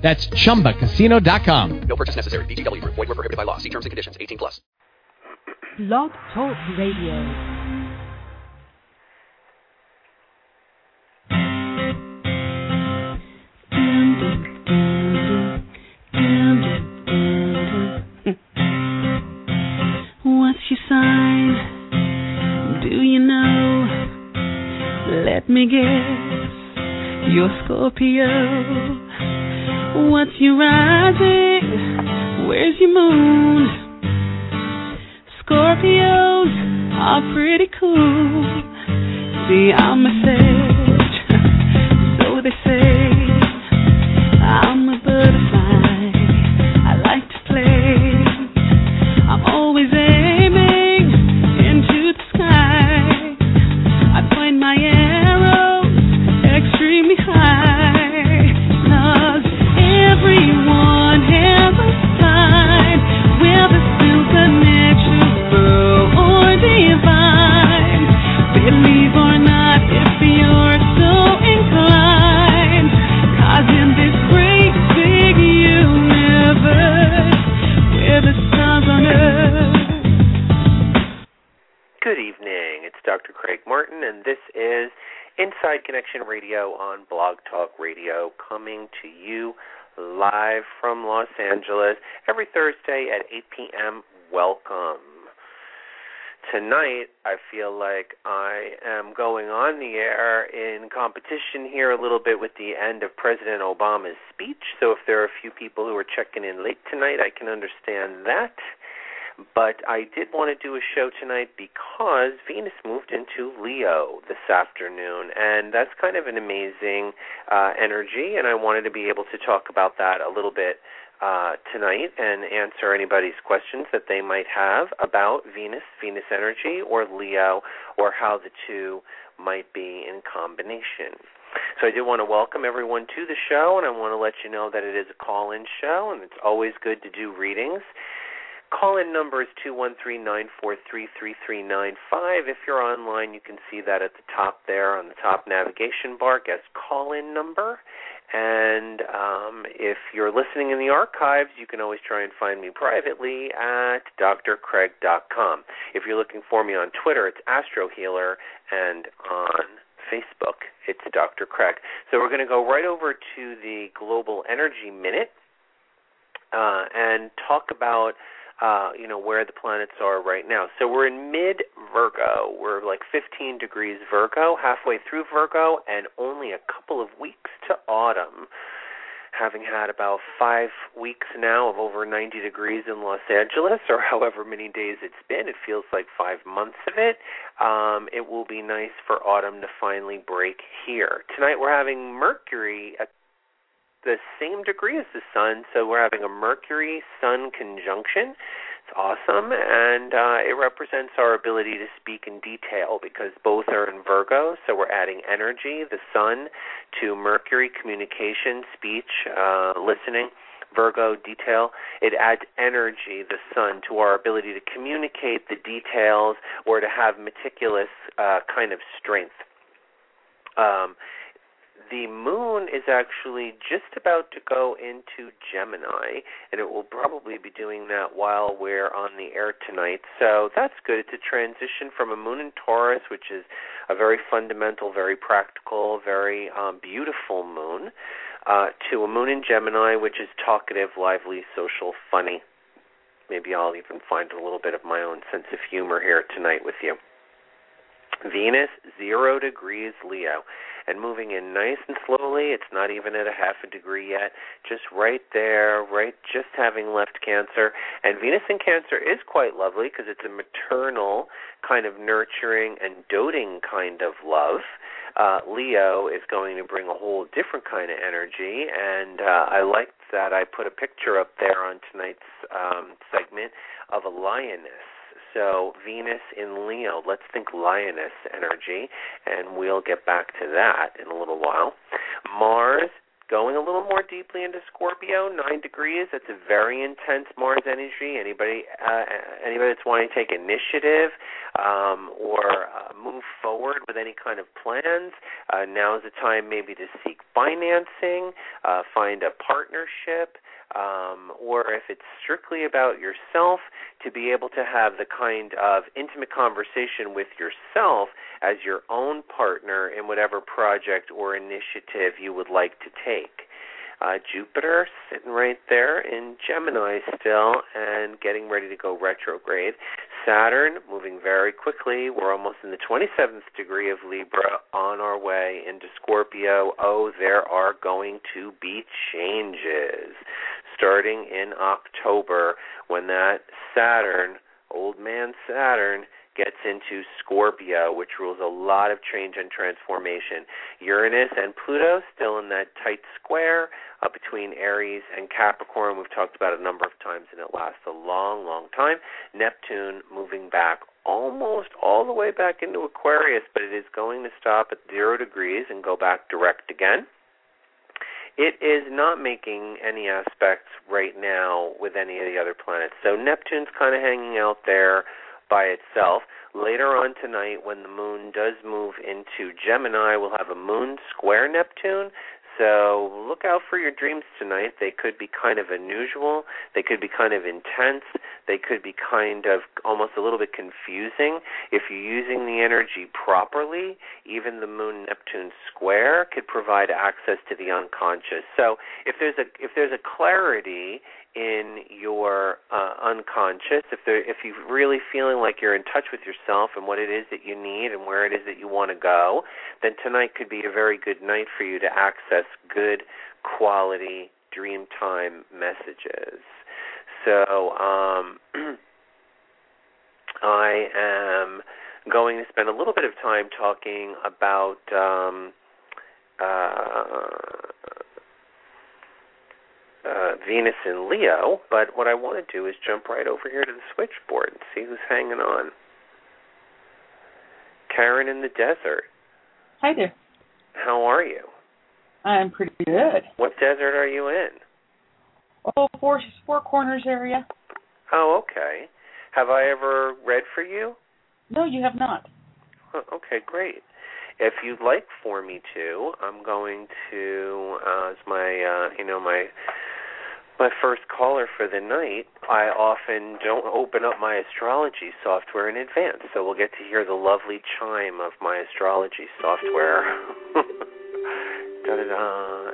That's chumbacasino.com. No purchase necessary. VGW Group. Void were prohibited by law. See terms and conditions. 18 plus. Blog Talk Radio. What's your sign? Do you know? Let me guess. You're Scorpio. What's your rising? Where's your moon? Scorpios are pretty cool. See, I'm a sage, so they say. Good evening. It's Dr. Craig Martin, and this is Inside Connection Radio on Blog Talk Radio, coming to you live from Los Angeles every Thursday at 8 p.m. Welcome. Tonight, I feel like I am going on the air in competition here a little bit with the end of President Obama's speech. So, if there are a few people who are checking in late tonight, I can understand that. But I did want to do a show tonight because Venus moved into Leo this afternoon, and that's kind of an amazing uh, energy. And I wanted to be able to talk about that a little bit uh, tonight and answer anybody's questions that they might have about Venus, Venus energy, or Leo, or how the two might be in combination. So I do want to welcome everyone to the show, and I want to let you know that it is a call-in show, and it's always good to do readings. Call-in number is 213-943-3395. If you're online, you can see that at the top there on the top navigation bar. Guest call-in number. And um, if you're listening in the archives, you can always try and find me privately at drcraig.com. If you're looking for me on Twitter, it's AstroHealer, and on Facebook, it's Dr. Craig. So we're going to go right over to the Global Energy Minute uh, and talk about uh, you know where the planets are right now. So we're in mid Virgo. We're like 15 degrees Virgo, halfway through Virgo, and only a couple of weeks to autumn. Having had about five weeks now of over 90 degrees in Los Angeles, or however many days it's been, it feels like five months of it. Um, it will be nice for autumn to finally break here. Tonight we're having Mercury at the same degree as the sun, so we're having a Mercury Sun conjunction. It's awesome, and uh, it represents our ability to speak in detail because both are in Virgo, so we're adding energy, the sun, to Mercury, communication, speech, uh, listening. Virgo detail. It adds energy, the sun, to our ability to communicate the details or to have meticulous uh, kind of strength. Um, the moon is actually just about to go into Gemini, and it will probably be doing that while we're on the air tonight. So that's good. It's a transition from a moon in Taurus, which is a very fundamental, very practical, very um, beautiful moon, uh, to a moon in Gemini, which is talkative, lively, social, funny. Maybe I'll even find a little bit of my own sense of humor here tonight with you. Venus, zero degrees Leo, and moving in nice and slowly. It's not even at a half a degree yet, just right there, right, just having left Cancer. And Venus in Cancer is quite lovely because it's a maternal kind of nurturing and doting kind of love. Uh, Leo is going to bring a whole different kind of energy, and uh, I like that I put a picture up there on tonight's um, segment of a lioness. So Venus in Leo, let's think lioness energy, and we'll get back to that in a little while. Mars going a little more deeply into Scorpio, nine degrees. That's a very intense Mars energy. Anybody, uh, anybody that's wanting to take initiative um, or uh, move forward with any kind of plans, uh, now is the time maybe to seek financing, uh, find a partnership um, or if it's strictly about yourself, to be able to have the kind of intimate conversation with yourself as your own partner in whatever project or initiative you would like to take. Uh, Jupiter sitting right there in Gemini still and getting ready to go retrograde. Saturn moving very quickly. We're almost in the 27th degree of Libra on our way into Scorpio. Oh, there are going to be changes starting in October when that Saturn, old man Saturn, gets into Scorpio, which rules a lot of change and transformation. Uranus and Pluto still in that tight square uh, between Aries and Capricorn. We've talked about it a number of times, and it lasts a long, long time. Neptune moving back almost all the way back into Aquarius, but it is going to stop at zero degrees and go back direct again. It is not making any aspects right now with any of the other planets. So Neptune's kind of hanging out there by itself. Later on tonight, when the moon does move into Gemini, we'll have a moon square Neptune. So look out for your dreams tonight. They could be kind of unusual. They could be kind of intense. They could be kind of almost a little bit confusing. If you're using the energy properly, even the Moon Neptune square could provide access to the unconscious. So if there's a if there's a clarity in your uh, unconscious, if if you're really feeling like you're in touch with yourself and what it is that you need and where it is that you want to go, then tonight could be a very good night for you to access good quality dream time messages. So um, I am going to spend a little bit of time talking about um, uh, uh, Venus in Leo, but what I want to do is jump right over here to the switchboard and see who's hanging on. Karen in the desert. Hi there. How are you? I'm pretty good. What desert are you in? Oh, Four Four Corners area. Oh, okay. Have I ever read for you? No, you have not. Oh, okay, great. If you'd like for me to, I'm going to uh, as my uh, you know my my first caller for the night, I often don't open up my astrology software in advance, so we'll get to hear the lovely chime of my astrology software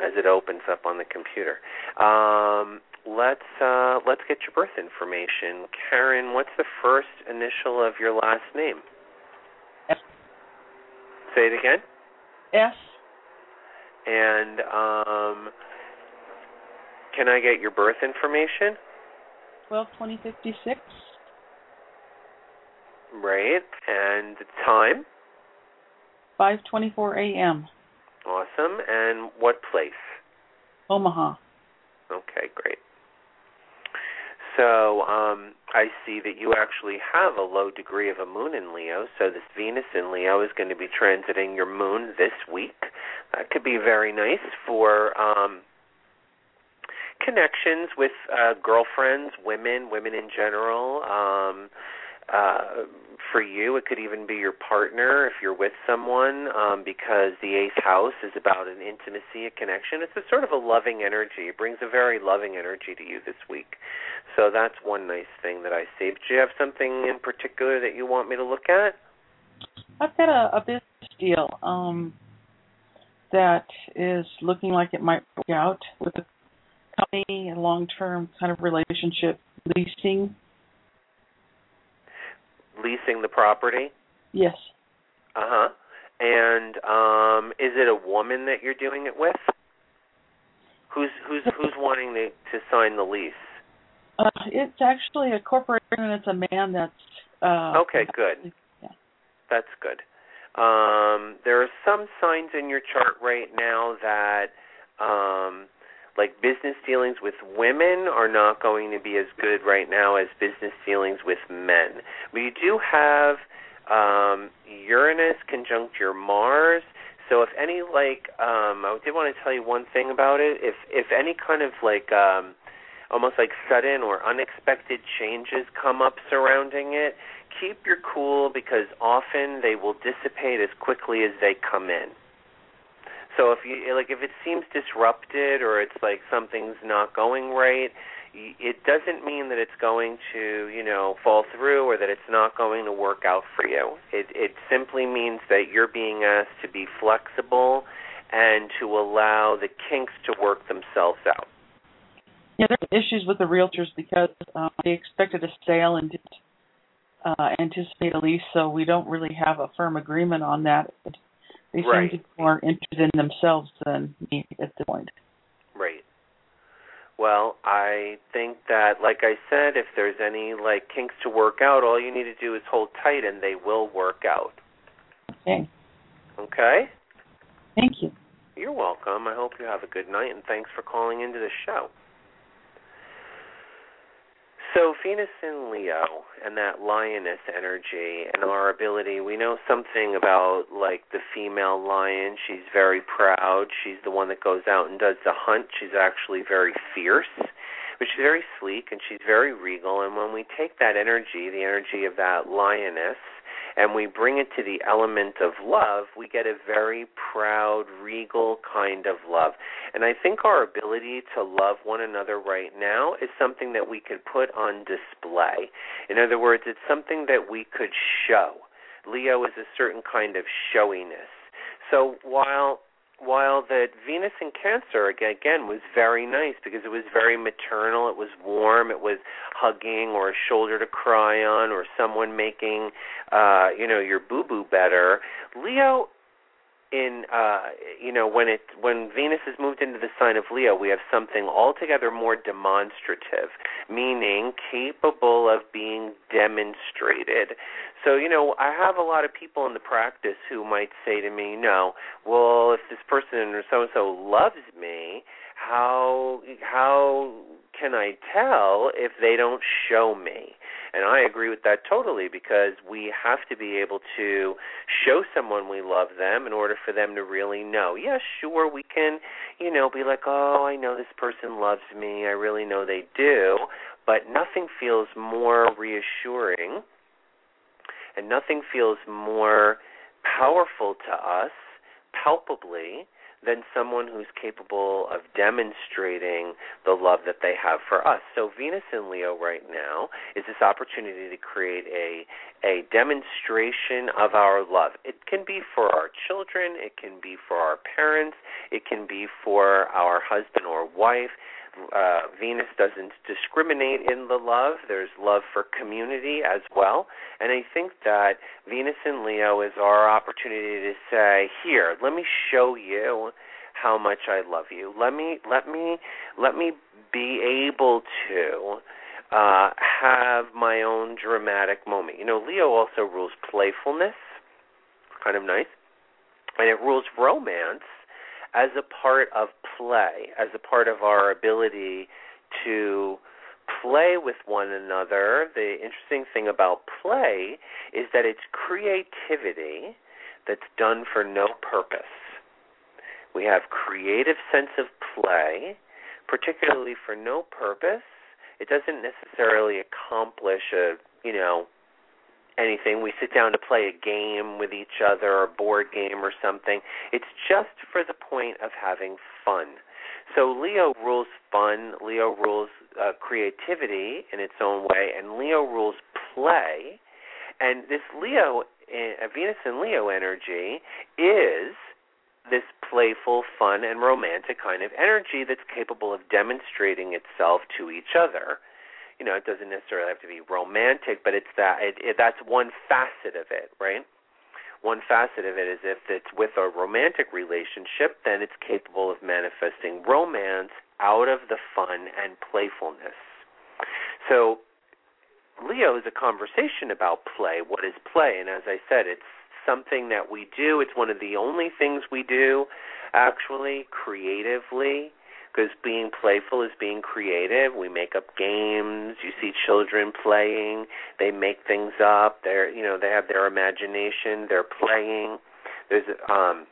as it opens up on the computer. Um, let's uh, let's get your birth information, Karen. What's the first initial of your last name? S. Say it again. S. And um, can I get your birth information? Twelve twenty fifty six. Right. And the time? Five twenty four AM. Awesome. And what place? Omaha. Okay, great. So um, I see that you actually have a low degree of a moon in Leo. So this Venus in Leo is going to be transiting your moon this week. That could be very nice for um, connections with uh, girlfriends, women, women in general. Um, uh, for you, it could even be your partner if you're with someone, um, because the eighth house is about an intimacy, a connection. It's a sort of a loving energy. It brings a very loving energy to you this week. So that's one nice thing that I see. But do you have something in particular that you want me to look at? I've got a, a business deal um, that is looking like it might work out with a company, a long-term kind of relationship, leasing. Leasing the property. Yes. Uh huh. And um, is it a woman that you're doing it with? Who's who's who's wanting to to sign the lease? Uh, it's actually a corporation, and it's a man that's. Uh, okay, good. Yeah. That's good. Um, there are some signs in your chart right now that um, like business dealings with women are not going to be as good right now as business dealings with men. You do have um, Uranus conjunct your Mars. So if any like um I did want to tell you one thing about it. If if any kind of like um almost like sudden or unexpected changes come up surrounding it, keep your cool because often they will dissipate as quickly as they come in. So if you like if it seems disrupted or it's like something's not going right, it doesn't mean that it's going to, you know, fall through or that it's not going to work out for you. It it simply means that you're being asked to be flexible and to allow the kinks to work themselves out. Yeah, there are issues with the realtors because um, they expected a sale and didn't uh, anticipate a lease, so we don't really have a firm agreement on that. They right. seem to be more interested in themselves than me at this point. Right. Well, I think that, like I said, if there's any like kinks to work out, all you need to do is hold tight, and they will work out. Okay. Okay. Thank you. You're welcome. I hope you have a good night, and thanks for calling into the show. So Venus in Leo and that lioness energy and our ability, we know something about like the female lion. She's very proud. She's the one that goes out and does the hunt. She's actually very fierce, but she's very sleek and she's very regal. And when we take that energy, the energy of that lioness, and we bring it to the element of love, we get a very proud, regal kind of love. And I think our ability to love one another right now is something that we could put on display. In other words, it's something that we could show. Leo is a certain kind of showiness. So while while that Venus in Cancer again was very nice because it was very maternal, it was warm, it was hugging or a shoulder to cry on or someone making uh you know your boo boo better. Leo in uh you know when it when Venus has moved into the sign of Leo, we have something altogether more demonstrative, meaning capable of being demonstrated. So, you know, I have a lot of people in the practice who might say to me, "No, well, if this person or so and so loves me, how how can I tell if they don't show me?" And I agree with that totally because we have to be able to show someone we love them in order for them to really know. Yes, yeah, sure, we can, you know, be like, oh, I know this person loves me. I really know they do. But nothing feels more reassuring and nothing feels more powerful to us, palpably, than someone who's capable of demonstrating the love that they have for us. So Venus in Leo right now is this opportunity to create a a demonstration of our love. It can be for our children, it can be for our parents, it can be for our husband or wife uh, Venus doesn't discriminate in the love. There's love for community as well. And I think that Venus in Leo is our opportunity to say, here, let me show you how much I love you. Let me let me let me be able to uh have my own dramatic moment. You know, Leo also rules playfulness, kind of nice. And it rules romance as a part of play, as a part of our ability to play with one another. The interesting thing about play is that it's creativity that's done for no purpose. We have creative sense of play, particularly for no purpose. It doesn't necessarily accomplish a, you know, anything. We sit down to play a game with each other, a board game or something. It's just for the point of having fun. So Leo rules fun, Leo rules uh, creativity in its own way, and Leo rules play. And this Leo, uh, Venus and Leo energy is this playful, fun, and romantic kind of energy that's capable of demonstrating itself to each other you know, it doesn't necessarily have to be romantic, but it's that it, it, that's one facet of it, right? One facet of it is if it's with a romantic relationship, then it's capable of manifesting romance out of the fun and playfulness. So, Leo is a conversation about play. What is play? And as I said, it's something that we do. It's one of the only things we do, actually, creatively because being playful is being creative. We make up games. You see children playing. They make things up. They're you know they have their imagination. They're playing. There's um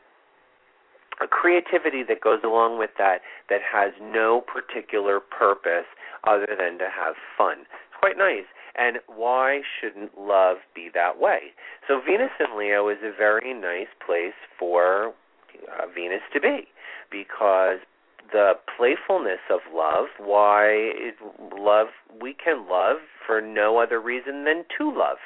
a creativity that goes along with that that has no particular purpose other than to have fun. It's quite nice. And why shouldn't love be that way? So Venus in Leo is a very nice place for uh, Venus to be because the playfulness of love, why it, love we can love for no other reason than to love.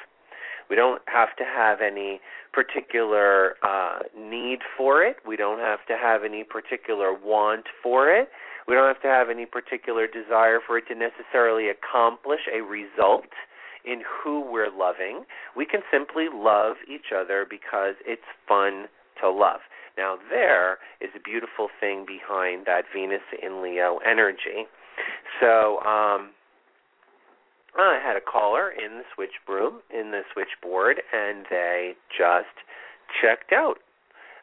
We don't have to have any particular uh, need for it. We don't have to have any particular want for it. We don't have to have any particular desire for it to necessarily accomplish a result in who we're loving. We can simply love each other because it's fun to love. Now, there is a beautiful thing behind that Venus in Leo energy. So, um, I had a caller in the switch room, in the switchboard, and they just checked out.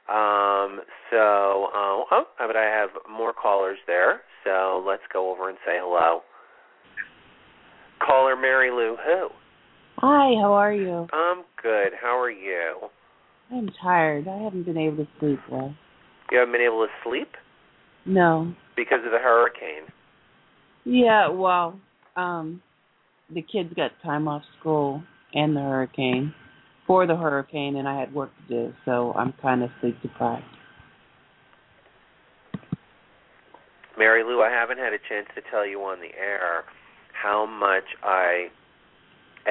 Um, so, uh, oh, but I have more callers there. So let's go over and say hello. Caller Mary Lou who? Hi, how are you? I'm good. How are you? I'm tired. I haven't been able to sleep well. You haven't been able to sleep No. because of the hurricane. Yeah, well, um the kids got time off school and the hurricane for the hurricane and I had work to do, so I'm kind of sleep deprived. Mary Lou, I haven't had a chance to tell you on the air how much I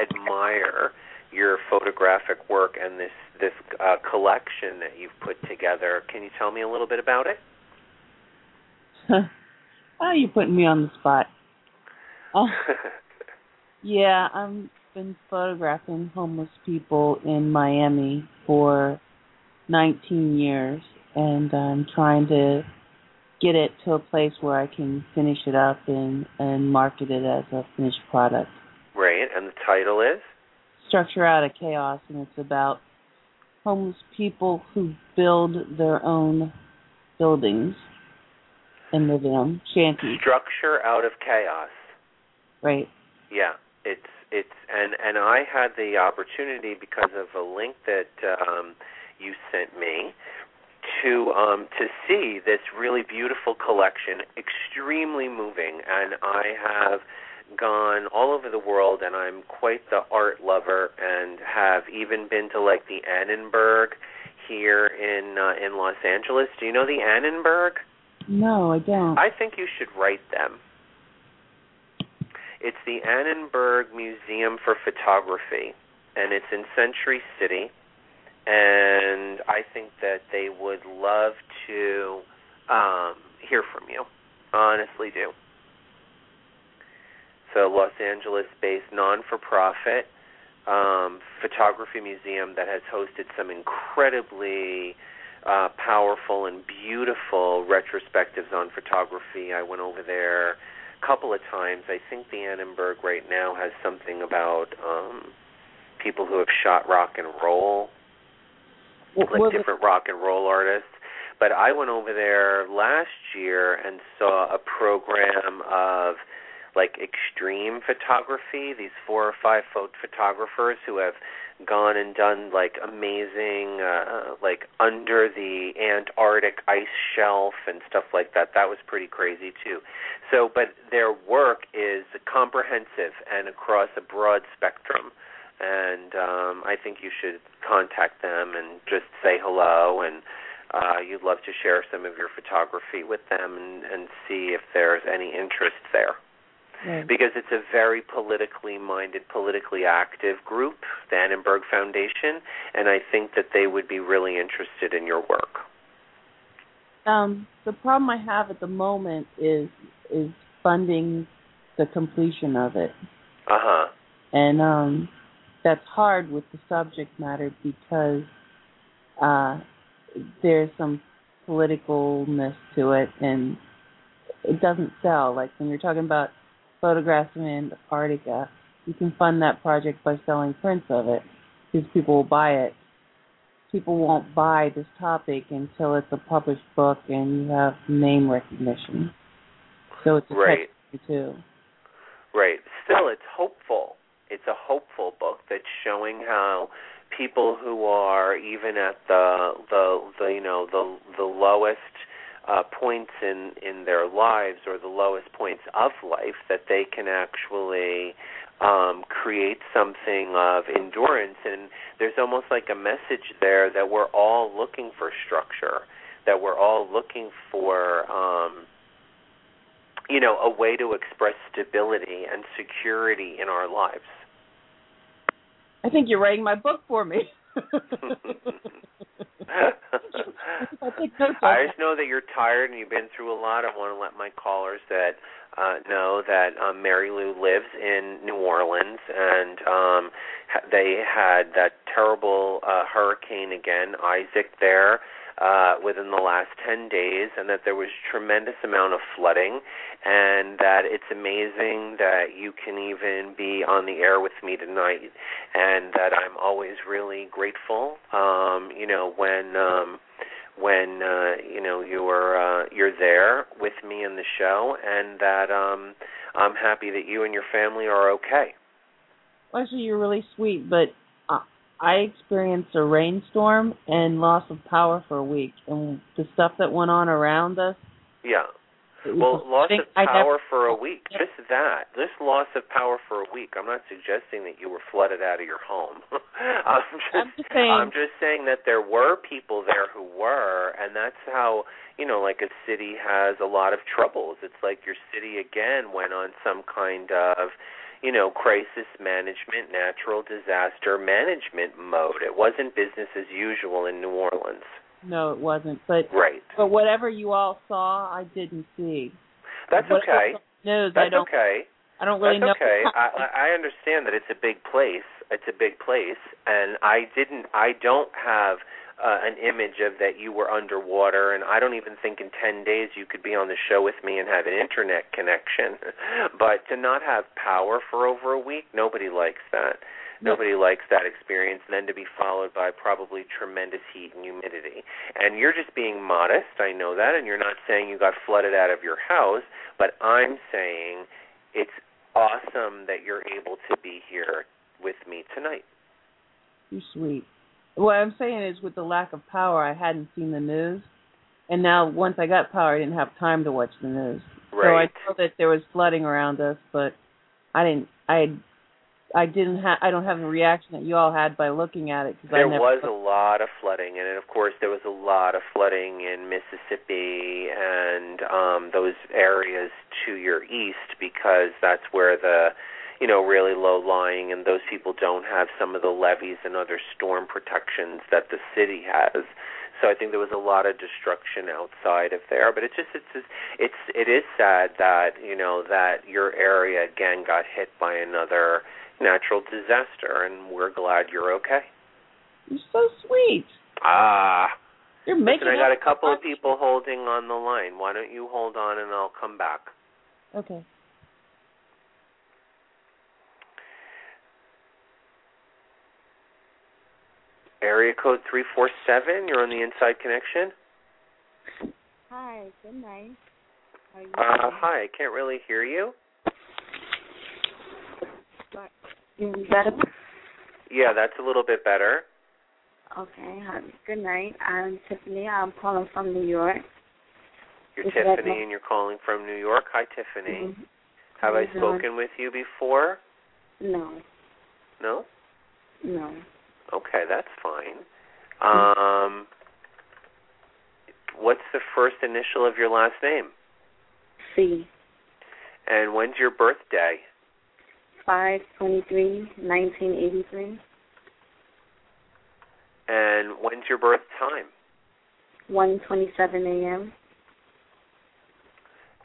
admire your photographic work and this this uh, collection that you've put together. Can you tell me a little bit about it? oh, you're putting me on the spot. Oh, yeah, I've been photographing homeless people in Miami for 19 years, and I'm trying to get it to a place where I can finish it up and and market it as a finished product. Right, and the title is? Structure out of chaos, and it's about homeless people who build their own buildings and live in them, shanties, Structure out of chaos. right? Yeah, it's it's and and I had the opportunity because of a link that um you sent me to um to see this really beautiful collection, extremely moving, and I have gone all over the world and I'm quite the art lover and have even been to like the Annenberg here in uh, in Los Angeles. Do you know the Annenberg? No, I don't. I think you should write them. It's the Annenberg Museum for Photography, and it's in Century City. And I think that they would love to um, hear from you. Honestly, do. So, Los Angeles-based non-for-profit um, photography museum that has hosted some incredibly uh, powerful and beautiful retrospectives on photography. I went over there a couple of times. I think the Annenberg right now has something about um, people who have shot rock and roll, What- like what- different rock and roll artists. But I went over there last year and saw a program of like extreme photography. These four or five pho- photographers who have gone and done like amazing, uh, like under the Antarctic ice shelf and stuff like that. That was pretty crazy too. So, but their work is comprehensive and across a broad spectrum. And um, I think you should contact them and just say hello and uh, you'd love to share some of your photography with them and, and see if there's any interest there Right. because it's a very politically minded, politically active group, the Annenberg Foundation, and I think that they would be really interested in your work. Um, the problem I have at the moment is is funding the completion of it, Uh huh. and um, that's hard with the subject matter because uh, there's some politicalness to it, and it doesn't sell. Like when you're talking about photographs in Antarctica, you can fund that project by selling prints of it because people will buy it. People won't buy this topic until it's a published book and you have name recognition. So it's a Right. too. Right. Still, it's hopeful. It's a hopeful book that's showing how people who are even at the the, the you know the the lowest uh, points in in their lives or the lowest points of life that they can actually um, create something of endurance. And there's almost like a message there that we're all looking for structure, that we're all looking for. Um, you know, a way to express stability and security in our lives. I think you're writing my book for me. I just know that you're tired and you've been through a lot. I want to let my callers that uh, know that um, Mary Lou lives in New Orleans, and um, they had that terrible uh, hurricane again, Isaac, there uh, within the last 10 days, and that there was tremendous amount of flooding, and that it's amazing that you can even be on the air with me tonight, and that I'm always really grateful, um, you know, when. Um, when uh, you know you're uh, you're there with me in the show, and that um, I'm happy that you and your family are okay. Actually, you're really sweet, but I experienced a rainstorm and loss of power for a week, and the stuff that went on around us. Yeah. Well, loss of power for a week. Just that. This loss of power for a week. I'm not suggesting that you were flooded out of your home. I'm just I'm just saying. I'm just saying that there were people there who were, and that's how you know, like a city has a lot of troubles. It's like your city again went on some kind of you know, crisis management, natural disaster management mode. It wasn't business as usual in New Orleans. No, it wasn't. But Right. but whatever you all saw, I didn't see. That's okay. the News, I That's don't. okay. I don't really That's know. okay. I I understand that it's a big place. It's a big place, and I didn't. I don't have uh, an image of that you were underwater, and I don't even think in ten days you could be on the show with me and have an internet connection. but to not have power for over a week, nobody likes that. Nobody likes that experience, and then to be followed by probably tremendous heat and humidity. And you're just being modest, I know that, and you're not saying you got flooded out of your house, but I'm saying it's awesome that you're able to be here with me tonight. You're sweet. What I'm saying is, with the lack of power, I hadn't seen the news, and now once I got power, I didn't have time to watch the news. Right. So I know that there was flooding around us, but I didn't. I I didn't have. I don't have the reaction that you all had by looking at it because I there never. was a lot of flooding, and of course there was a lot of flooding in Mississippi and um, those areas to your east because that's where the you know really low lying and those people don't have some of the levees and other storm protections that the city has. So I think there was a lot of destruction outside of there, but it's just it's just, it's it is sad that you know that your area again got hit by another natural disaster, and we're glad you're okay. You're so sweet. Ah, You're making. listen, I got a couple of people holding on the line. Why don't you hold on and I'll come back? Okay. Area code 347, you're on the Inside Connection. Hi, good night. How are you Uh, hi, I can't really hear you. Mm, better? Yeah, that's a little bit better. Okay, hi. good night. I'm Tiffany. I'm calling from New York. You're Is Tiffany and you're calling from New York. Hi, Tiffany. Mhm. Have I spoken with you before? No, No? no. Okay, that's fine. Um, what's the first initial of your last name? C. And when's your birthday? Five twenty-three, nineteen eighty-three. And when's your birth time? One twenty-seven a.m.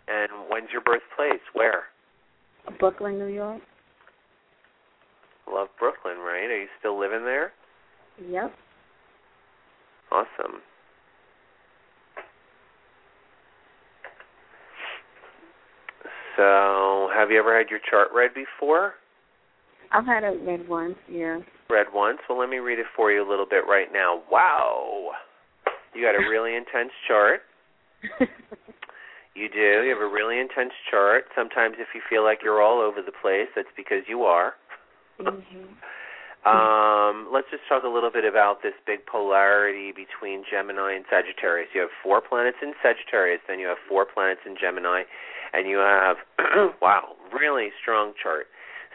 And when's your birthplace? Where? Brooklyn, New York. Love Brooklyn, right? Are you still living there? Yep. Awesome. So, have you ever had your chart read before? I've had it read once. Yeah. Read once? Well, let me read it for you a little bit right now. Wow. You got a really intense chart. You do. You have a really intense chart. Sometimes, if you feel like you're all over the place, that's because you are. Mhm. Um, let's just talk a little bit about this big polarity between Gemini and Sagittarius. You have four planets in Sagittarius, then you have four planets in Gemini, and you have wow, really strong chart.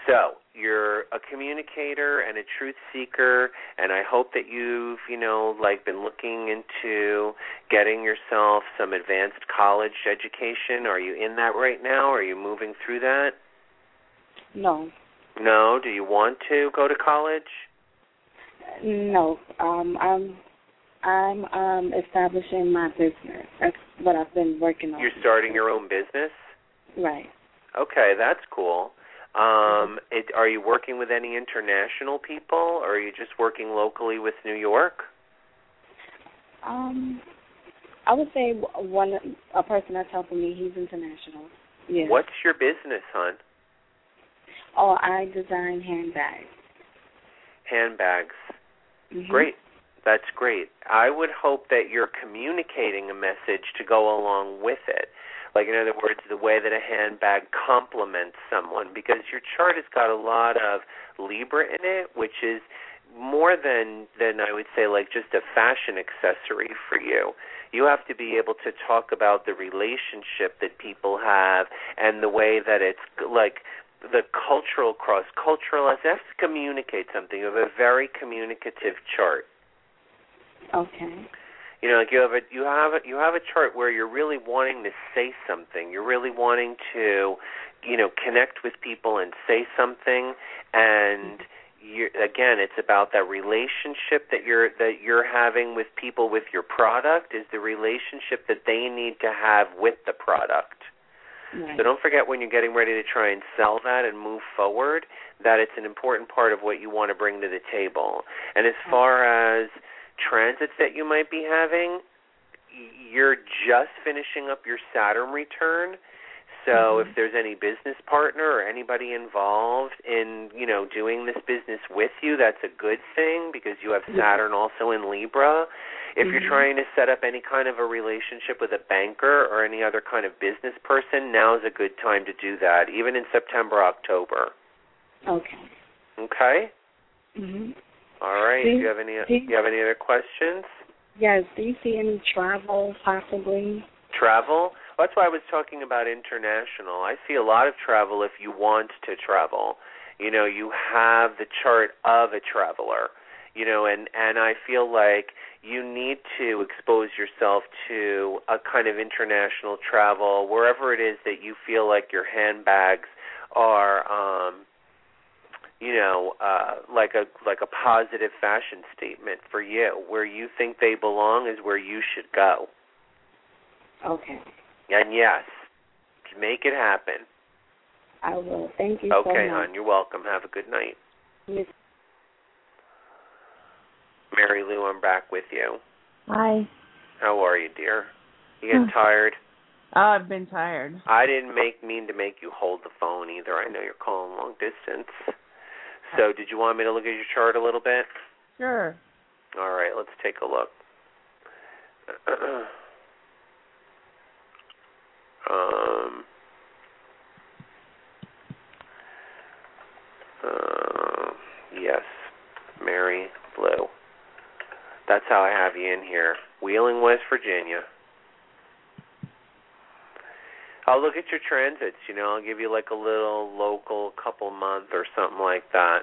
So you're a communicator and a truth seeker, and I hope that you've you know like been looking into getting yourself some advanced college education. Are you in that right now? Are you moving through that? No. No. Do you want to go to college? No. Um I'm I'm um establishing my business. That's what I've been working on. You're starting your own business. Right. Okay, that's cool. Um, it, are you working with any international people, or are you just working locally with New York? Um I would say one a person that's helping me, he's international. Yeah. What's your business, hon? Oh, I design handbags. Handbags. Mhm. Great. That's great. I would hope that you're communicating a message to go along with it. Like in other words, the way that a handbag complements someone because your chart has got a lot of Libra in it, which is more than than I would say like just a fashion accessory for you. You have to be able to talk about the relationship that people have and the way that it's like the cultural cross cultural has to communicate something. You have a very communicative chart. Okay. You know, like you have a you have a you have a chart where you're really wanting to say something. You're really wanting to, you know, connect with people and say something and you again it's about that relationship that you're that you're having with people with your product is the relationship that they need to have with the product. Right. So don't forget when you're getting ready to try and sell that and move forward that it's an important part of what you want to bring to the table. And as mm-hmm. far as transits that you might be having, you're just finishing up your Saturn return. So if there's any business partner or anybody involved in, you know, doing this business with you, that's a good thing because you have Saturn also in Libra. If you're Mhm. trying to set up any kind of a relationship with a banker or any other kind of business person, now's a good time to do that, even in September, October. Okay. Okay? Mhm. All right. Do Do you- you have any do you- do you have any other questions? Yes. Do you see any travel possibly? Travel? That's why I was talking about international. I see a lot of travel if you want to travel. You know, you have the chart of a traveler. You know, and and I feel like you need to expose yourself to a kind of international travel wherever it is that you feel like your handbags are um you know, uh like a like a positive fashion statement for you. Where you think they belong is where you should go. Okay. And yes, make it happen. I will. Thank you Okay, much. hon, you're welcome. Have a good night. Miss- Mary Lou, I'm back with you. Hi. How are you, dear? You getting tired? Oh, I've been tired. I didn't make mean to make you hold the phone either. I know you're calling long distance. So, did you want me to look at your chart a little bit? Sure. All right, let's take a look. um, uh, yes, Mary Blue. That's how I have you in here. Wheeling, West Virginia. I'll look at your transits, you know, I'll give you like a little local couple month or something like that.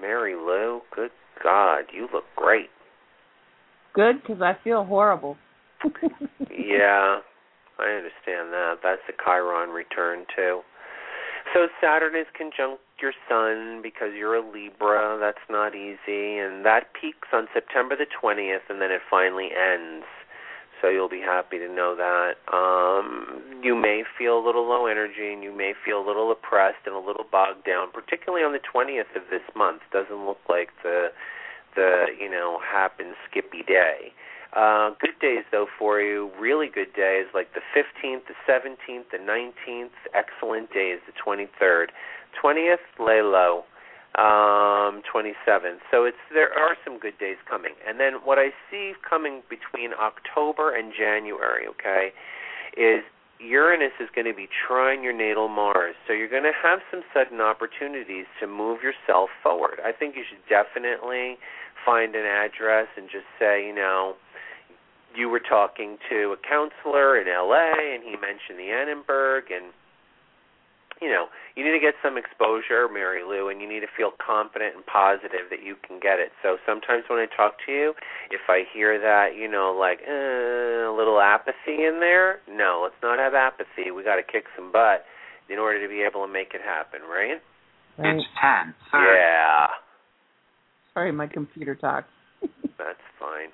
Mary Lou, good God, you look great. Good, because I feel horrible. Yeah, I understand that. That's the Chiron return too. So Saturn is conjunct your sun because you're a Libra. That's not easy, and that peaks on September the 20th, and then it finally ends. So you'll be happy to know that. Um, you may feel a little low energy, and you may feel a little oppressed and a little bogged down, particularly on the 20th of this month. Doesn't look like the the you know happen skippy day. Uh, good days though for you. Really good days like the 15th, the 17th, the 19th. Excellent days. The 23rd, 20th. Lay low. um 27th. So it's there are some good days coming. And then what I see coming between October and January, okay, is Uranus is going to be trining your natal Mars. So you're going to have some sudden opportunities to move yourself forward. I think you should definitely find an address and just say, you know, you were talking to a counselor in LA and he mentioned the Annenberg and you know, you need to get some exposure, Mary Lou, and you need to feel confident and positive that you can get it. So sometimes when I talk to you, if I hear that, you know, like uh, a little apathy in there, no, let's not have apathy. We got to kick some butt in order to be able to make it happen, right? Right. It's ten. Yeah, Sorry, my computer talks. that's fine.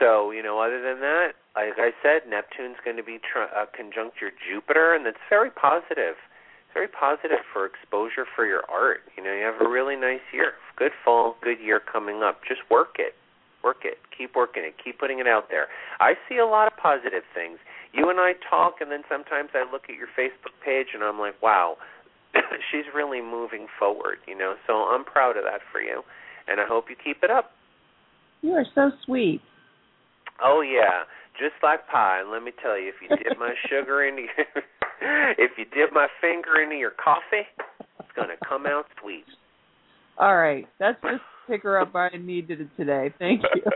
So, you know, other than that, like I said, Neptune's going to be tr- uh, conjunct your Jupiter, and that's very positive. It's very positive for exposure for your art. You know, you have a really nice year. Good fall, good year coming up. Just work it. Work it. Keep working it. Keep putting it out there. I see a lot of positive things. You and I talk, and then sometimes I look at your Facebook page, and I'm like, wow, she's really moving forward, you know. So I'm proud of that for you, and I hope you keep it up. You are so sweet. Oh yeah, just like pie. And let me tell you, if you dip my sugar into your, if you dip my finger into your coffee, it's gonna come out sweet. All right, that's just pick her up. I needed it today. Thank you.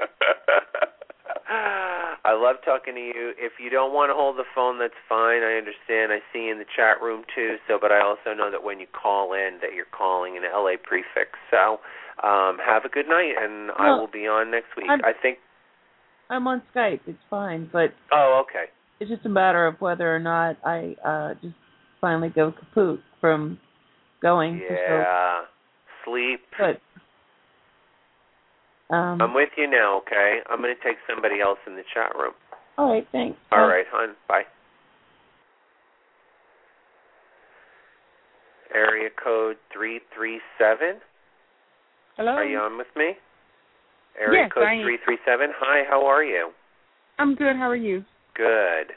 I love talking to you. If you don't want to hold the phone, that's fine. I understand. I see you in the chat room too. So, but I also know that when you call in, that you're calling an LA prefix. So, um, have a good night, and I will be on next week. I'm- I think. I'm on Skype. It's fine, but Oh, okay. it's just a matter of whether or not I uh just finally go kaput from going. to Yeah. Sleep. But um, I'm with you now, okay? I'm going to take somebody else in the chat room. all right, thanks. All Bye. right, hon. Bye. Area code 337. Hello. Are you on with me? Area Yes, code I 337. Hi, how are you? I'm good. How are you? Good.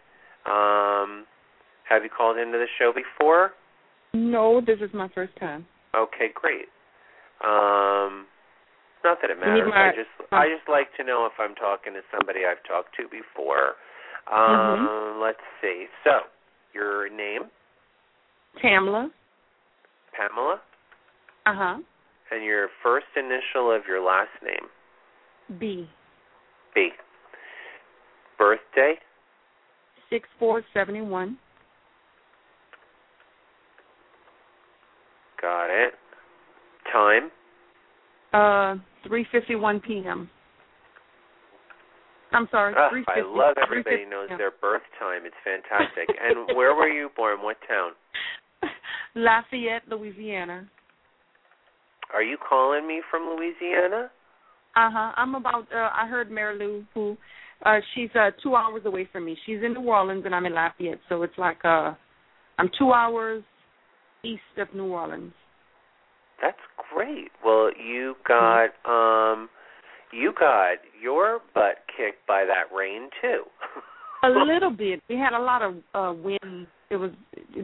Um, have you called into the show before? No, this is my first time. Okay, great. Um, not that it matters. my- I just I just like to know if I'm talking to somebody I've talked to before. Um, Mm-hmm. let's see. So, your name, Pamela. Pamela, Uh huh. and your first initial of your last name, B. B. Birthday, Six four seventy one. got it. Time, Uh, three fifty one p.m. I'm sorry. Three I love everybody knows their birth time. It's fantastic. and where were you born? What town? Lafayette, Louisiana. Are you calling me from Louisiana? Uh huh. I'm about. Uh, I heard Mary Lou, who, uh, she's uh two hours away from me. She's in New Orleans and I'm in Lafayette, so it's like uh, I'm two hours east of New Orleans. That's great. Well, you got um you got your butt kicked by that rain too. A little bit. We had a lot of uh wind. It was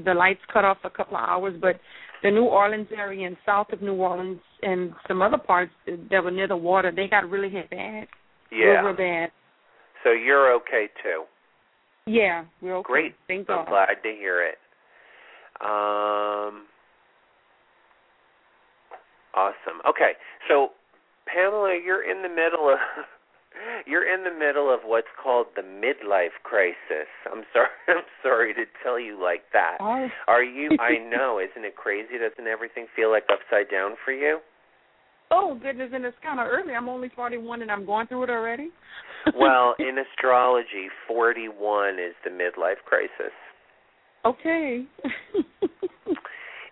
the lights cut off a couple of hours, but the New Orleans area and south of New Orleans and some other parts that were near the water, they got really hit bad. yeah. Real, real bad. So you're okay too. Yeah, we're okay. Great. Thank I'm God. glad to hear it. Um Awesome. Okay. So Pamela, you're in the middle of you're in the middle of what's called the midlife crisis. I'm sorry I'm sorry to tell you like that. Oh. Are you I know, isn't it crazy? Doesn't everything feel like upside down for you? Oh goodness, and it's kind of early. I'm only 41 and I'm going through it already. well, in astrology, 41 is the midlife crisis. okay.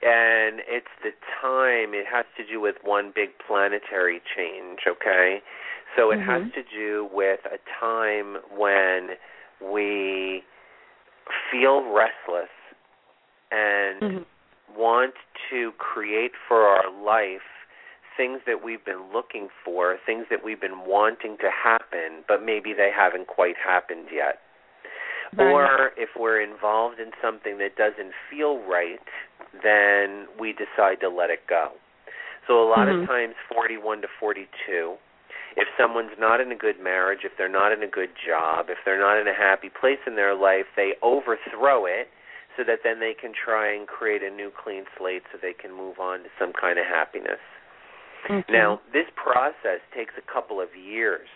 And it's the time, it has to do with one big planetary change, okay? So it has Mhm. to do with a time when we feel restless and Mhm. want to create for our life things that we've been looking for, things that we've been wanting to happen, but maybe they haven't quite happened yet. Right. Or if we're involved in something that doesn't feel right, then we decide to let it go. So a lot Mhm. of times 41 to 42 if someone's not in a good marriage, if they're not in a good job, if they're not in a happy place in their life, they overthrow it so that then they can try and create a new clean slate so they can move on to some kind of happiness. Okay. Now, this process takes a couple of years.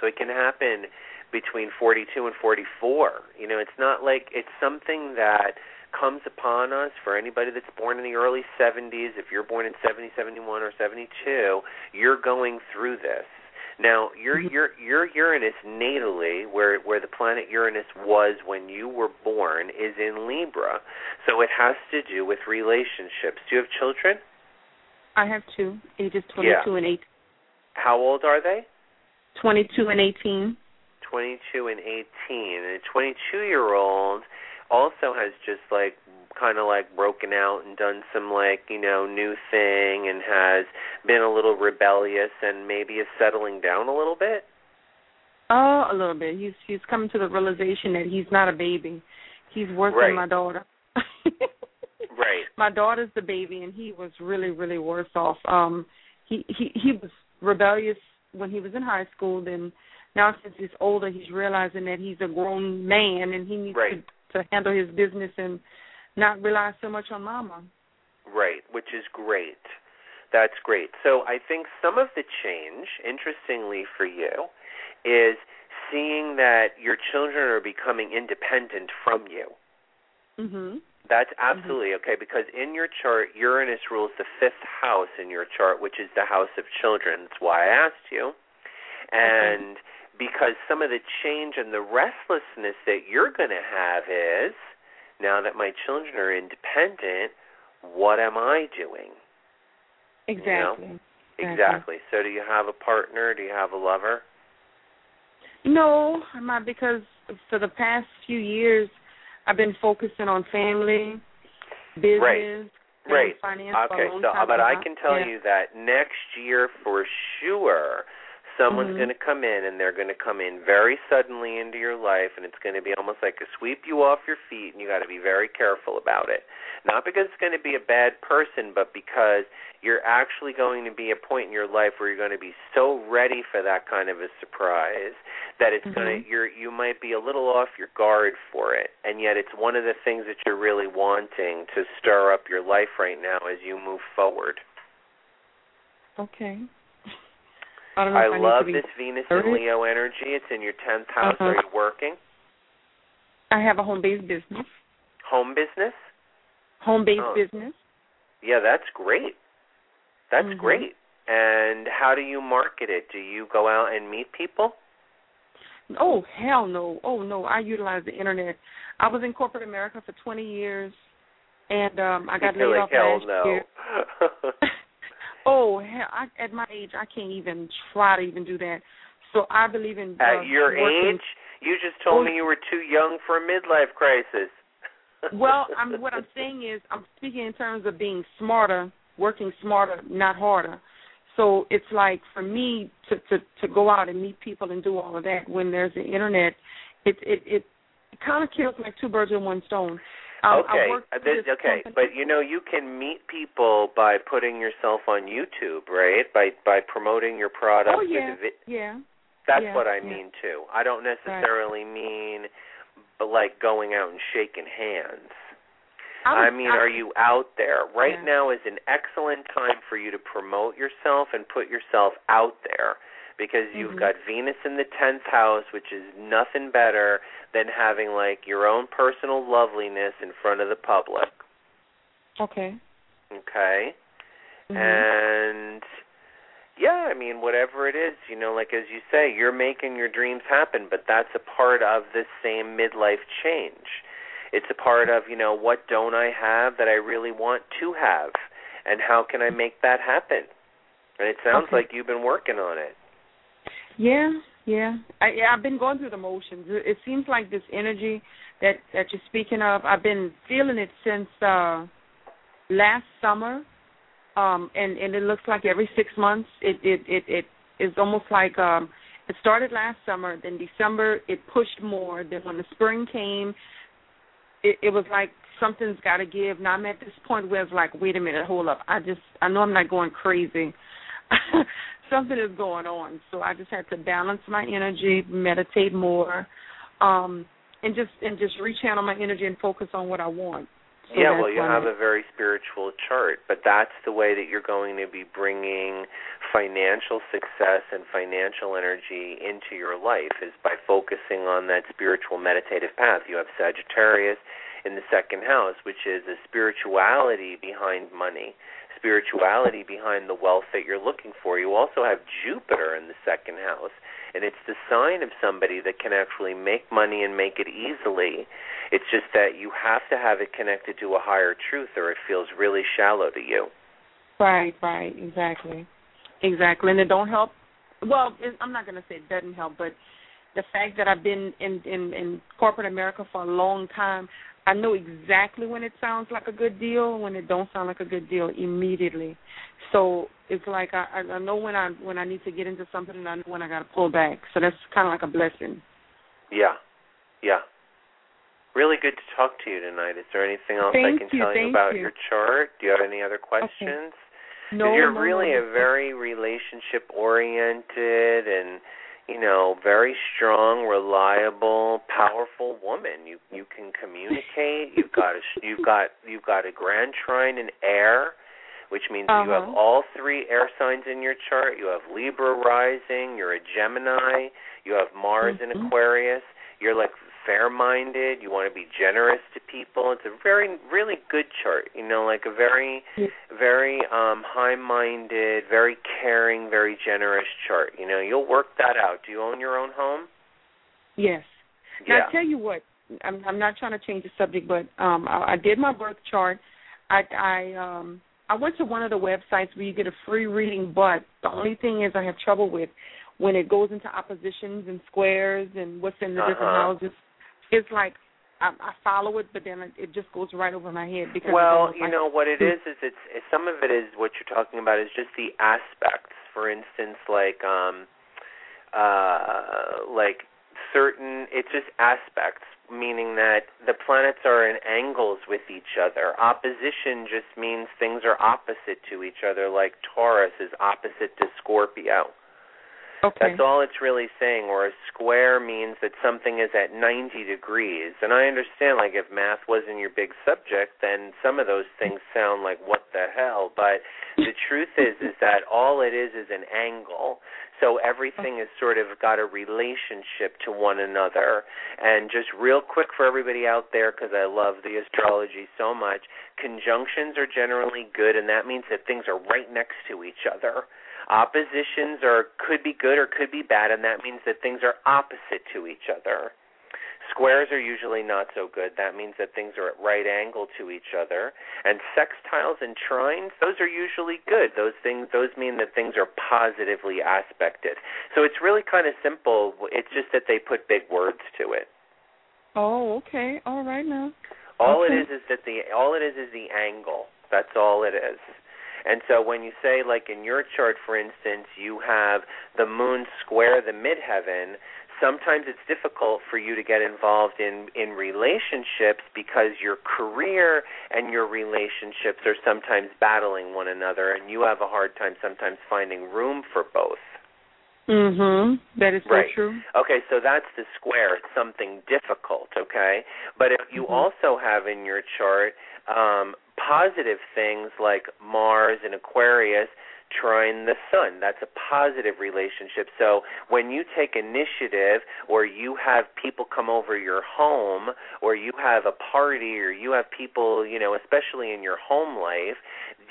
So it can happen between 42 and 44. You know, it's not like it's something that comes upon us for anybody that's born in the early 70s. If you're born in 70, 71, or 72, you're going through this. Now, your mm-hmm. your your Uranus natally, where where the planet Uranus was when you were born, is in Libra, so it has to do with relationships. Do you have children? I have two, ages 22 and 8, How old are they? 22 and 18. 22 and 18. And a 22 year old also has just like kind of like broken out and done some like, you know, new thing and has been a little rebellious and maybe is settling down a little bit. Oh, a little bit. He's he's coming to the realization that he's not a baby. He's worse Right. than my daughter. Right. my daughter's the baby and he was really really worse off um he he he was rebellious when he was in high school then now since he's older he's realizing that he's a grown man and he needs Right. to to handle his business and not rely so much on mama Right, which is great. That's great. So I think some of the change, interestingly for you, is seeing that your children are becoming independent from you. mhm That's absolutely okay because in your chart, Uranus rules the fifth house in your chart, which is the house of children. That's why I asked you. And because some of the change and the restlessness that you're going to have is now that my children are independent, what am I doing? exactly Exactly. So, do you have a partner? Do you have a lover? no i'm not because for the past few years i've been focusing on family business Right. Right. finance Okay, so but I can tell Yeah. you that next year for sure someone's Mhm. going to come in and they're going to come in very suddenly into your life and it's going to be almost like a sweep you off your feet and you got to be very careful about it. Not because it's going to be a bad person, but because you're actually going to be a point in your life where you're going to be so ready for that kind of a surprise that it's going to you're you might be a little off your guard for it. And yet it's one of the things that you're really wanting to stir up your life right now as you move forward. Okay. I don't know I I love need to be this Venus and. Leo energy. It's in your 10th house. Uh-huh. Are you working? I have a home based business. Home business? Home based Oh. business. Yeah, that's great. That's Mhm. great. And how do you market it? Do you go out and meet people? Oh hell no! Oh no! I utilize the internet. I was in corporate America for 20 years, and um I got You're laid like, off hell last no. year. oh hell! I, at my age, I can't even try to even do that. So I believe in uh, At your working- age, you just told Oh. me you were too young for a midlife crisis. well, I'm what I'm saying is I'm speaking in terms of being smarter, working smarter, not harder. So it's like for me to to to go out and meet people and do all of that when there's the internet, it it it, it kind of kills like two birds with one stone. Um, okay, uh, this- okay, company- but you know you can meet people by putting yourself on YouTube, right? By by promoting your product. oh yeah, vi- yeah. That's yeah, what I yeah. mean too. I don't necessarily mean, but like going out and shaking hands. I, I mean, I- are you out there? Right Yeah. now is an excellent time for you to promote yourself and put yourself out there because you've Mhm. got Venus in the 10th house, which is nothing better than having like your own personal loveliness in front of the public. Okay. Okay? Mhm. And yeah, I mean, whatever it is, you know, like as you say, you're making your dreams happen, but that's a part of this same midlife change. It's a part of, you know, what don't I have that I really want to have? And how can I make that happen? And it sounds Okay. like you've been working on it. Yeah, yeah. I I've been going through the motions. It, seems like this energy that that you're speaking of, I've been feeling it since uh last summer. Um and and it looks like every 6 months it it it it is almost like um it started last summer, then December it pushed more, then when the spring came it, it was like something's got to give. Now I'm at this point where it's like, wait a minute, hold up. I just I know I'm not going crazy. Something is going on, so I just had to balance my energy, meditate more, um, and just and just rechannel my energy and focus on what I want. So yeah, well, you have I- a very spiritual chart, but that's the way that you're going to be bringing financial success and financial energy into your life is by focusing on that spiritual meditative path. You have Sagittarius in the second house, which is a spirituality behind money, spirituality behind the wealth that you're looking for. You also have Jupiter in the second house, and it's the sign of somebody that can actually make money and make it easily. It's just that you have to have it connected to a higher truth or it feels really shallow to you. Right, right, exactly, exactly, and it don't help. Well, it, I'm not going to say it doesn't help, but the fact that I've been in, in in corporate America for a long time, I know exactly when it sounds like a good deal, when it don't sound like a good deal immediately. So it's like I I know when I when I need to get into something, and I know when I got to pull back. So that's kind of like a blessing. Yeah. Yeah. Really good to talk to you tonight. Is there anything else I can you, tell you about you. your chart? Do you have any other questions? 'Cause No, you're no, really no, a very relationship oriented and you know very strong reliable powerful woman you you can communicate you've got a you've got you've got a grand trine in air which means that you have Uh-huh. all three air signs in your chart you have libra rising you're a gemini you have mars in Mhm. aquarius you're like fair minded you want to be generous to people it's a very really good chart you know like a very very um high minded very caring very generous chart you know you'll work that out do you own your own home Yes. Now yeah I tell you what, I'm I'm not trying to change the subject, but um I, I did my birth chart. I I um I went to one of the websites where you get a free reading, but the only thing is I have trouble with when it goes into oppositions and squares and what's in the different Uh-huh. houses. It's like I, I follow it, but then it, it just goes right over my head because well you like, know what it is is it's it's- some of it is what you're talking about is just the aspects. For instance like um uh like certain it's just aspects meaning that the planets are in angles with each other. Opposition just means things are opposite to each other like taurus is opposite to scorpio okay. That's all it's really saying. Or a square means that something is at 90 degrees. And I understand, like, if math wasn't your big subject, then some of those things sound like, what the hell? But the truth is, is that all it is is an angle. So everything is sort of got a relationship to one another. And just real quick for everybody out there, because I love the astrology so much, conjunctions are generally good, and that means that things are right next to each other oppositions are could be good or could be bad and that means that things are opposite to each other squares are usually not so good that means that things are at right angle to each other and sextiles and trines those are usually good those things those mean that things are positively aspected so it's really kind of simple it's just that they put big words to it Oh, okay. All right now. all Okay. it is is that the all it is is the angle. That's all it is. And so when you say like in your chart for instance you have the moon square the midheaven, sometimes it's difficult for you to get involved in in relationships because your career and your relationships are sometimes battling one another and you have a hard time sometimes finding room for both. Mhm. That is so Right. true. Okay, so that's the square. It's something difficult, okay? But if you Mhm. also have in your chart um, positive things like Mars and Aquarius trine the sun, that's a positive relationship. So when you take initiative or you have people come over your home or you have a party or you have people, you know, especially in your home life,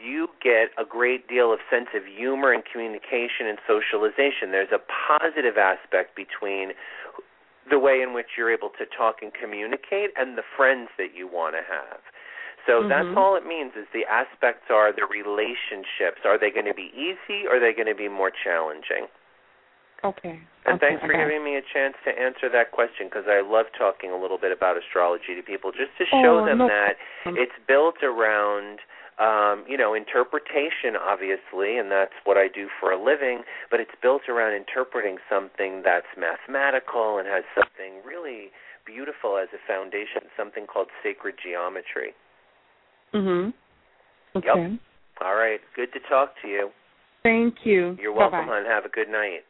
you get a great deal of sense of humor and communication and socialization. There's a positive aspect between the way in which you're able to talk and communicate and the friends that you want to have. So that's Mhm. all it means is the aspects are the relationships. Are they going to be easy or are they going to be more challenging? Okay. And okay, thanks for it. giving me a chance to answer that question because I love talking a little bit about astrology to people just to show Oh, them no that it's built around um, you know, interpretation obviously, and that's what I do for a living, but it's built around interpreting something that's mathematical and has something really beautiful as a foundation, something called sacred geometry. Mhm. Okay. Yep. All right. Good to talk to you. Thank you. You're welcome, Bye-bye. hon. Have a good night.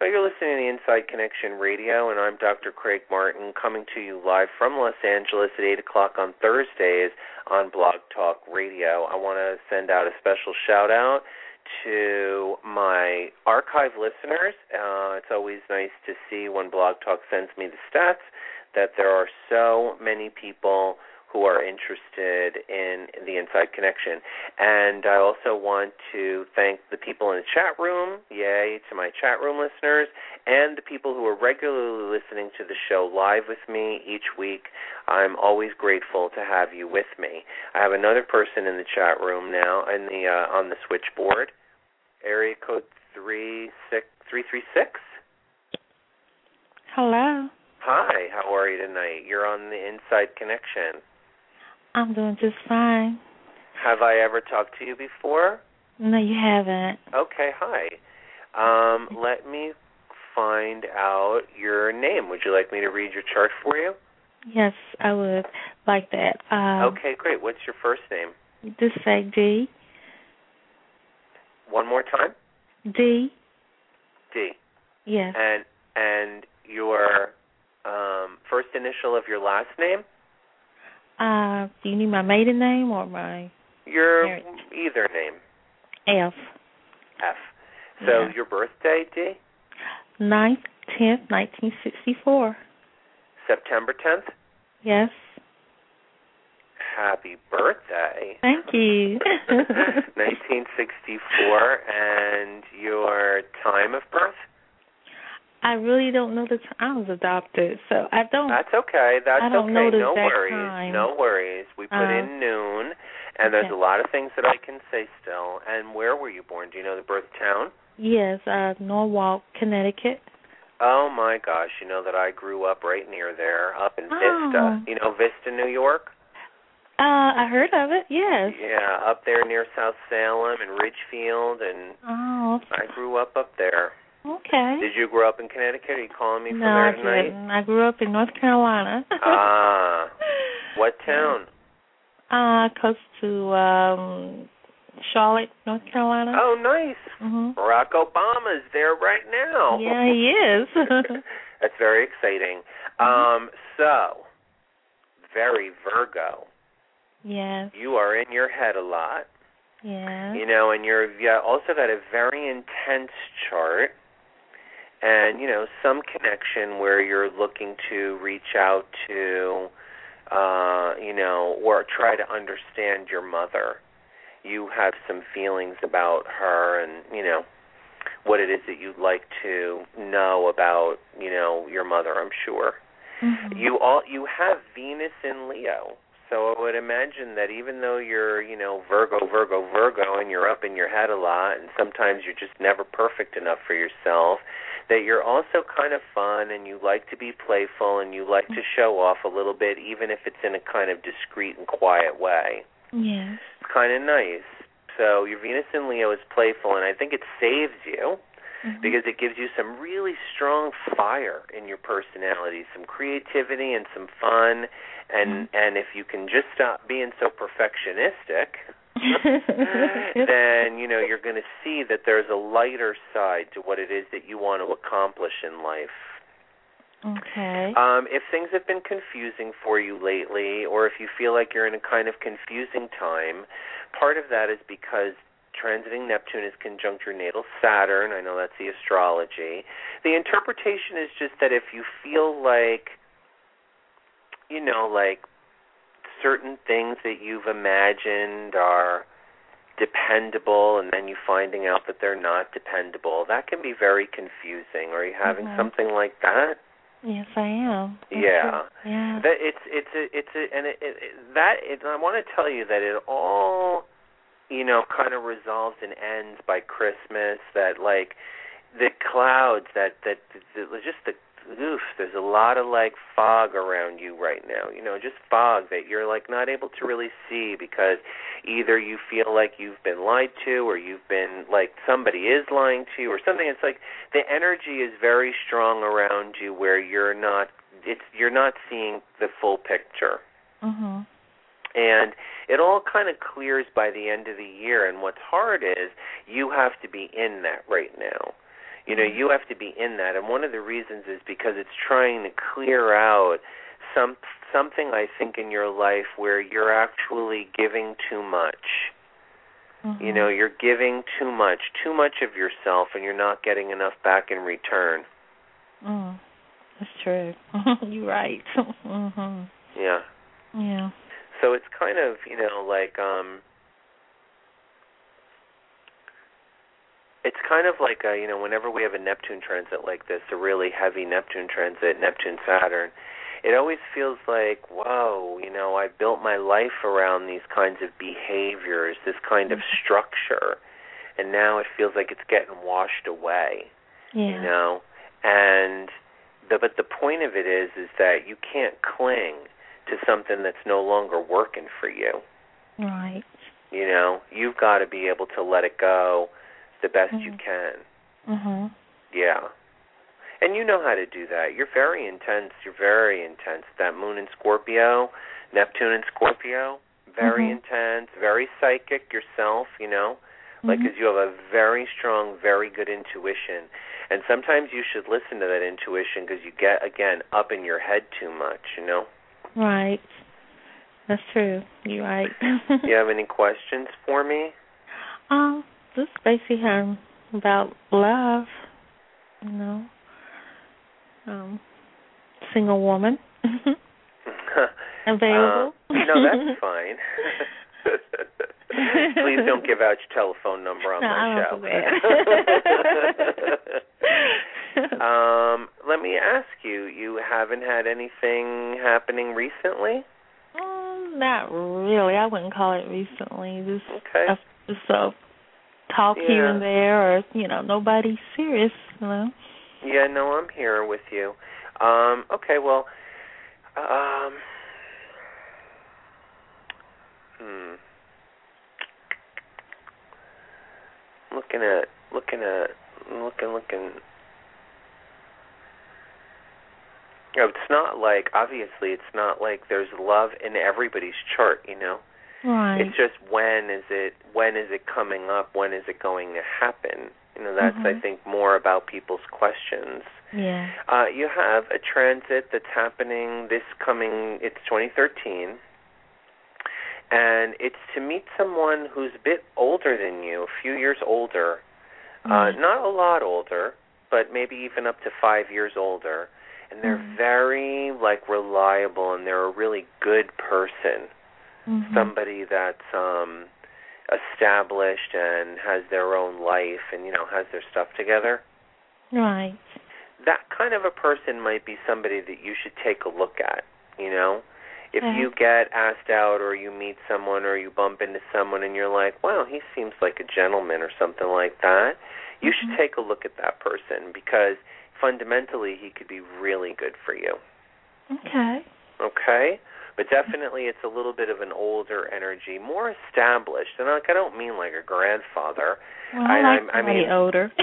Well, you're listening to the Inside Connection Radio, and I'm Dr. Craig Martin, coming to you live from Los Angeles at 8 o'clock on Thursdays on Blog Talk Radio. I want to send out a special shout out to my archive listeners. Uh, it's always nice to see when Blog Talk sends me the stats that there are so many people who are interested in the Inside Connection. And I also want to thank the people in the chat room, yay to my chat room listeners, and the people who are regularly listening to the show live with me each week. I'm always grateful to have you with me. I have another person in the chat room now in the uh, on the switchboard. Area code three six three three six. Hello. Hi, how are you tonight? You're on the Inside Connection. I'm doing just fine. Have I ever talked to you before? No, you haven't. Okay, hi. Um, let me find out your name. Would you like me to read your chart for you? Yes, I would like that. Um, okay, great. What's your first name? Just say D. One more time. D. D. Yes. And and your um, first initial of your last name? Uh, do you need my maiden name or my Your either name. F? F. So Yeah. your birthday, D? Ninth, tenth, nineteen sixty-four. September 10th? Yes. Happy birthday. Thank you. 1964 and your time of birth? I really don't know the. time. I was adopted, so I don't. That's okay. That's I don't okay. no exact worries. time. No worries. We put Uh, in noon, and there's okay. a lot of things that I can say still. And where were you born? Do you know the birth town? yes, uh, Norwalk, Connecticut. Oh my gosh! You know that I grew up right near there, up in Oh. Vista. You know Vista, New York? Uh, I heard of it. Yes. Yeah, up there near South Salem and Ridgefield, and Oh. I grew up up there. Okay. Did you grow up in Connecticut? Are you calling me from no, I there tonight? didn't. I grew up in North Carolina. ah, what town? Uh, close to um Charlotte, North Carolina. Oh, nice. Mhm. Barack Obama's there right now. Yeah, he is. That's very exciting. Um, so, very Virgo. yes. You are in your head a lot, Yeah. you know, and you're yeah, also got a very intense chart, and you know some connection where you're looking to reach out to, uh, you know, or try to understand your mother. You have some feelings about her, and you know what it is that you'd like to know about, you know, your mother. I'm sure. Mhm. You all you have Venus in Leo. So I would imagine that even though you're, you know, Virgo, Virgo, Virgo and you're up in your head a lot and sometimes you're just never perfect enough for yourself, that you're also kind of fun and you like to be playful and you like to show off a little bit even if it's in a kind of discreet and quiet way. Yes. It's kind of nice. So your Venus in Leo is playful and I think it saves you Mhm. because it gives you some really strong fire in your personality, some creativity and some fun and and if you can just stop being so perfectionistic, then you know you're going to see that there's a lighter side to what it is that you want to accomplish in life. okay. Um, if things have been confusing for you lately, or if you feel like you're in a kind of confusing time, part of that is because transiting Neptune is conjunct your natal Saturn. I know that's the astrology. The interpretation is just that if you feel like, you know, like certain things that you've imagined are dependable and then you finding out that they're not dependable, that can be very confusing. Are you having Mhm. something like that? yes, I am. Yeah. Yeah. That it's it's a it's a and it, it, it that it, I want to tell you that it all you know kind of resolves and ends by Christmas that like the clouds that that, that, that just the oof there's a lot of like fog around you right now you know just fog that you're like not able to really see because either you feel like you've been lied to or you've been like somebody is lying to you or something it's like the energy is very strong around you where you're not it's you're not seeing the full picture. Mhm. And it all kind of clears by the end of the year. And what's hard is you have to be in that right now. You know, you have to be in that. And one of the reasons is because it's trying to clear out some something I think in your life where you're actually giving too much. Mhm. You know, you're giving too much, too much of yourself and you're not getting enough back in return. Mm. That's true. You're right. mhm. Yeah. Yeah. So it's kind of, you know, like um it's kind of like a, you know, whenever we have a Neptune transit like this, a really heavy Neptune transit, Neptune Saturn, it always feels like, whoa, you know, I built my life around these kinds of behaviors, this kind of mm-hmm. structure, and now it feels like it's getting washed away, Yeah. you know. And the but the point of it is is that you can't cling to something that's no longer working for you. Right. You know, you've got to be able to let it go the best you Mhm. can. Mhm. Yeah. And you know how to do that. You're very intense. You're very intense. That moon in Scorpio, Neptune in Scorpio, very Mhm. intense, very psychic yourself, you know? Like, because you have a very strong, very good intuition. And sometimes you should listen to that intuition because you get, again, up in your head too much, you know? Right. That's true. You're right. Do you have any questions for me? Um, this basically um about love, you know. Um single woman. Available. Uh, no, that's fine. Please don't give out your telephone number on No, I my won't show. um, let me ask you, you haven't had anything happening recently? Um, not really. I wouldn't call it recently. Just Okay. just a talk here and there, or you know, nobody serious. You know. Yeah, no, I'm here with you. Um, okay, well, um, hmm. Looking at, looking at, looking, looking. Oh, it's not like obviously it's not like there's love in everybody's chart, you know. Right. It's just when is it when is it coming up? When is it going to happen? You know, that's I Mhm. think more about people's questions. yeah. Uh, you have a transit that's happening this coming. It's 2013, and it's to meet someone who's a bit older than you, a few years older. Uh, Mhm. not a lot older, but maybe even up to five years older. And they're Mhm. very like reliable, and they're a really good person Mhm. somebody that's um established and has their own life and you know has their stuff together Right. that kind of a person might be somebody that you should take a look at you know if you get asked out or you meet someone or you bump into someone and you're like wow he seems like a gentleman or something like that you should Mhm. take a look at that person because fundamentally he could be really good for you Okay. Okay? But definitely it's a little bit of an older energy, more established. And like I don't mean like a grandfather. Well, I- I, like I mean- older.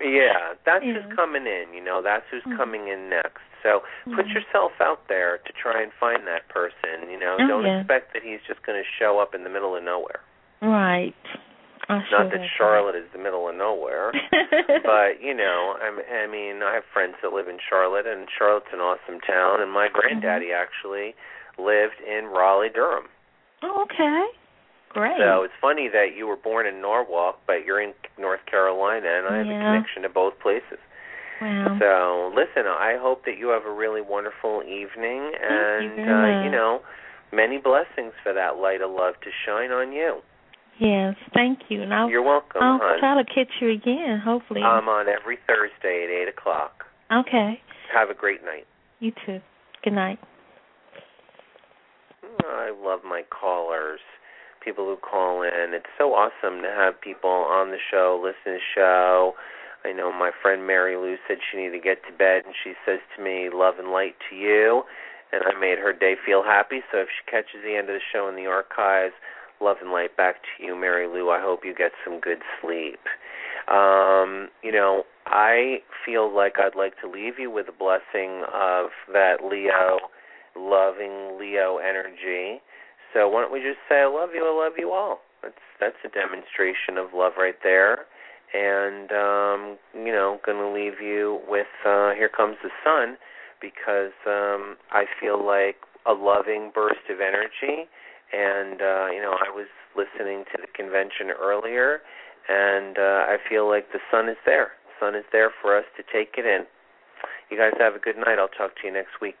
Yeah, that's Yeah. who's coming in, you know, that's who's Mhm. coming in next. So put Mhm. yourself out there to try and find that person, you know. Oh, don't yeah. expect that he's just going to show up in the middle of nowhere. right. I Not sure that Charlotte is the middle of nowhere. but you know, I'm, I mean, I have friends that live in Charlotte, and Charlotte's an awesome town. And my granddaddy actually lived in Raleigh, Durham. oh, okay. Great. So it's funny that you were born in Norwalk, but you're in North Carolina, and I have Yeah. a connection to both places. wow. So listen, I hope that you have a really wonderful evening, you and very uh, you know, many blessings for that light of love to shine on you. yes, thank you. And I'll, You're welcome, I'll hon. try to catch you again, hopefully. I'm on every Thursday at eight o'clock. okay. Have a great night. You too. Good night. I love my callers, people who call in. It's so awesome to have people on the show, listen to the show. I know my friend Mary Lou said she needed to get to bed, and she says to me, "Love and light to you," and I made her day feel happy. So if she catches the end of the show in the archives, love and light back to you, Mary Lou. I hope you get some good sleep. Um, you know, I feel like I'd like to leave you with a blessing of that Leo, loving Leo energy. So why don't we just say, I love you, I love you all. That's that's a demonstration of love right there. And um, you know, gonna leave you with uh Here Comes the Sun because um I feel like a loving burst of energy and uh, you know, I was listening to the convention earlier and uh, I feel like the sun is there. The sun is there for us to take it in. You guys have a good night. I'll talk to you next week.